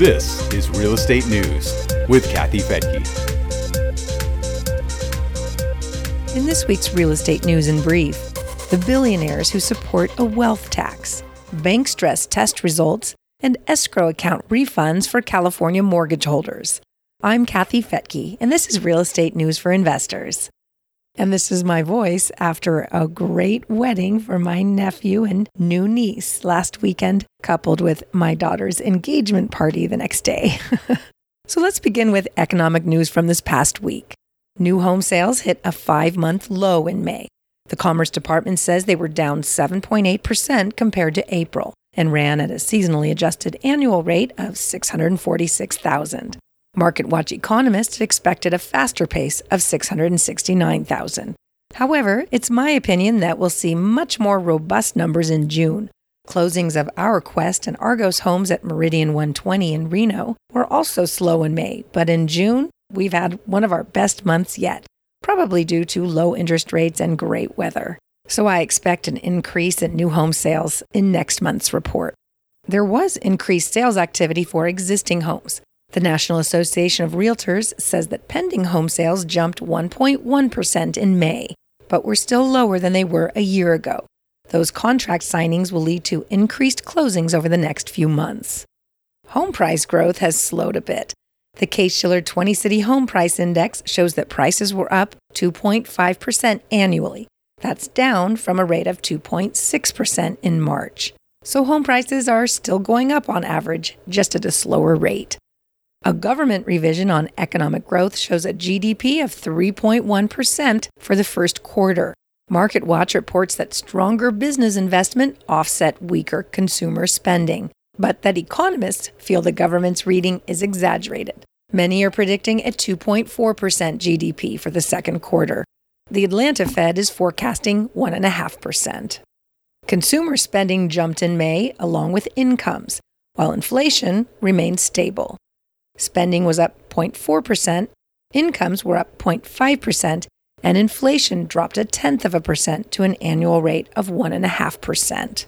This is Real Estate News with Kathy Fettke. In this week's Real Estate News in Brief, the billionaires who support a wealth tax, bank stress test results, and escrow account refunds for California mortgage holders. I'm Kathy Fettke, and this is Real Estate News for Investors. And this is my voice after a great wedding for my nephew and new niece last weekend, coupled with my daughter's engagement party the next day. so let's begin with economic news from this past week. New home sales hit a five month low in May. The Commerce Department says they were down 7.8% compared to April and ran at a seasonally adjusted annual rate of 646,000. MarketWatch economists expected a faster pace of 669,000. However, it's my opinion that we'll see much more robust numbers in June. Closings of our Quest and Argos homes at Meridian 120 in Reno were also slow in May, but in June, we've had one of our best months yet, probably due to low interest rates and great weather. So I expect an increase in new home sales in next month's report. There was increased sales activity for existing homes. The National Association of Realtors says that pending home sales jumped 1.1% in May, but were still lower than they were a year ago. Those contract signings will lead to increased closings over the next few months. Home price growth has slowed a bit. The Case-Shiller 20 City Home Price Index shows that prices were up 2.5% annually. That's down from a rate of 2.6% in March. So home prices are still going up on average, just at a slower rate. A government revision on economic growth shows a GDP of 3.1% for the first quarter. Market Watch reports that stronger business investment offset weaker consumer spending, but that economists feel the government's reading is exaggerated. Many are predicting a 2.4% GDP for the second quarter. The Atlanta Fed is forecasting 1.5%. Consumer spending jumped in May along with incomes, while inflation remained stable. Spending was up 0.4%, incomes were up 0.5%, and inflation dropped a tenth of a percent to an annual rate of 1.5%.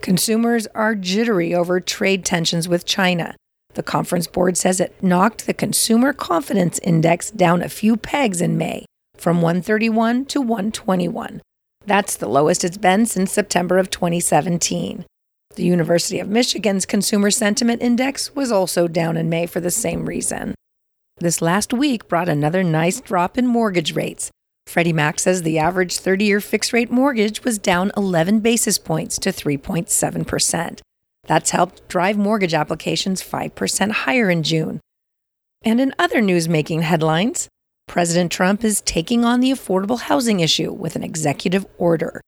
Consumers are jittery over trade tensions with China. The conference board says it knocked the Consumer Confidence Index down a few pegs in May, from 131 to 121. That's the lowest it's been since September of 2017. The University of Michigan's Consumer Sentiment Index was also down in May for the same reason. This last week brought another nice drop in mortgage rates. Freddie Mac says the average 30 year fixed rate mortgage was down 11 basis points to 3.7%. That's helped drive mortgage applications 5% higher in June. And in other news making headlines, President Trump is taking on the affordable housing issue with an executive order.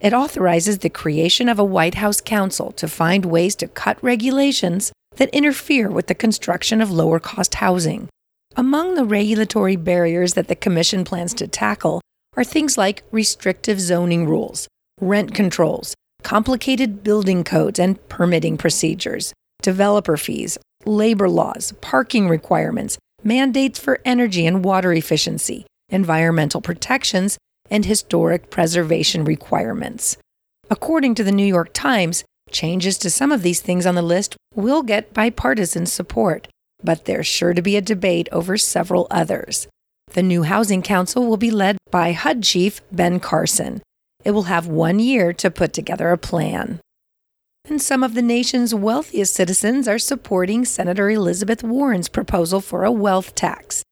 It authorizes the creation of a White House Council to find ways to cut regulations that interfere with the construction of lower cost housing. Among the regulatory barriers that the Commission plans to tackle are things like restrictive zoning rules, rent controls, complicated building codes and permitting procedures, developer fees, labor laws, parking requirements, mandates for energy and water efficiency, environmental protections, and historic preservation requirements. According to the New York Times, changes to some of these things on the list will get bipartisan support, but there's sure to be a debate over several others. The new Housing Council will be led by HUD Chief Ben Carson. It will have one year to put together a plan. And some of the nation's wealthiest citizens are supporting Senator Elizabeth Warren's proposal for a wealth tax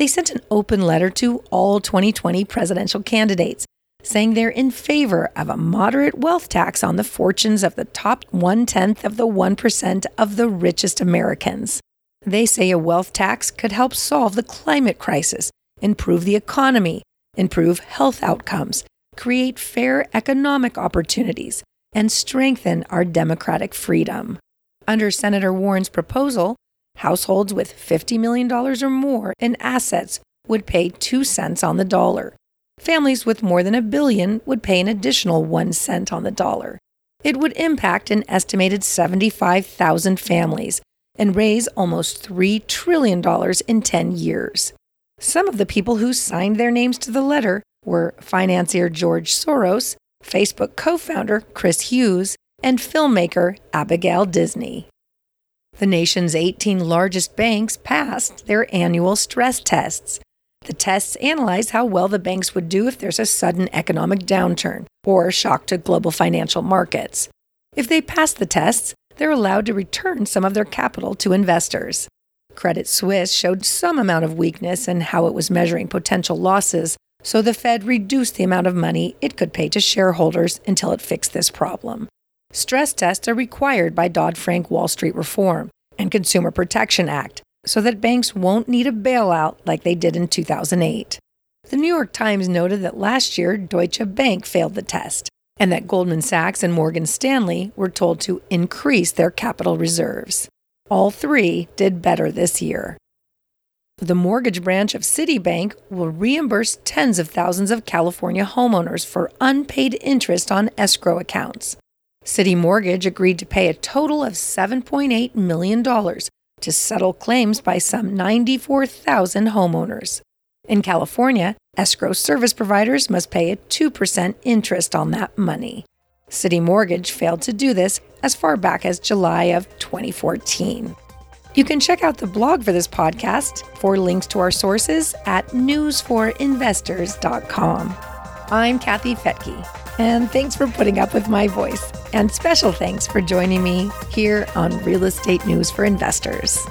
they sent an open letter to all 2020 presidential candidates saying they're in favor of a moderate wealth tax on the fortunes of the top one tenth of the 1% of the richest Americans. They say a wealth tax could help solve the climate crisis, improve the economy, improve health outcomes, create fair economic opportunities, and strengthen our democratic freedom. Under Senator Warren's proposal, Households with $50 million or more in assets would pay 2 cents on the dollar. Families with more than a billion would pay an additional 1 cent on the dollar. It would impact an estimated 75,000 families and raise almost $3 trillion in 10 years. Some of the people who signed their names to the letter were financier George Soros, Facebook co founder Chris Hughes, and filmmaker Abigail Disney. The nation's 18 largest banks passed their annual stress tests. The tests analyze how well the banks would do if there's a sudden economic downturn or a shock to global financial markets. If they pass the tests, they're allowed to return some of their capital to investors. Credit Suisse showed some amount of weakness in how it was measuring potential losses, so the Fed reduced the amount of money it could pay to shareholders until it fixed this problem. Stress tests are required by Dodd Frank Wall Street Reform and Consumer Protection Act so that banks won't need a bailout like they did in 2008. The New York Times noted that last year Deutsche Bank failed the test and that Goldman Sachs and Morgan Stanley were told to increase their capital reserves. All three did better this year. The mortgage branch of Citibank will reimburse tens of thousands of California homeowners for unpaid interest on escrow accounts. Citi Mortgage agreed to pay a total of $7.8 million to settle claims by some 94,000 homeowners. In California, escrow service providers must pay a 2% interest on that money. Citi Mortgage failed to do this as far back as July of 2014. You can check out the blog for this podcast for links to our sources at newsforinvestors.com. I'm Kathy Fettke, and thanks for putting up with my voice. And special thanks for joining me here on Real Estate News for Investors.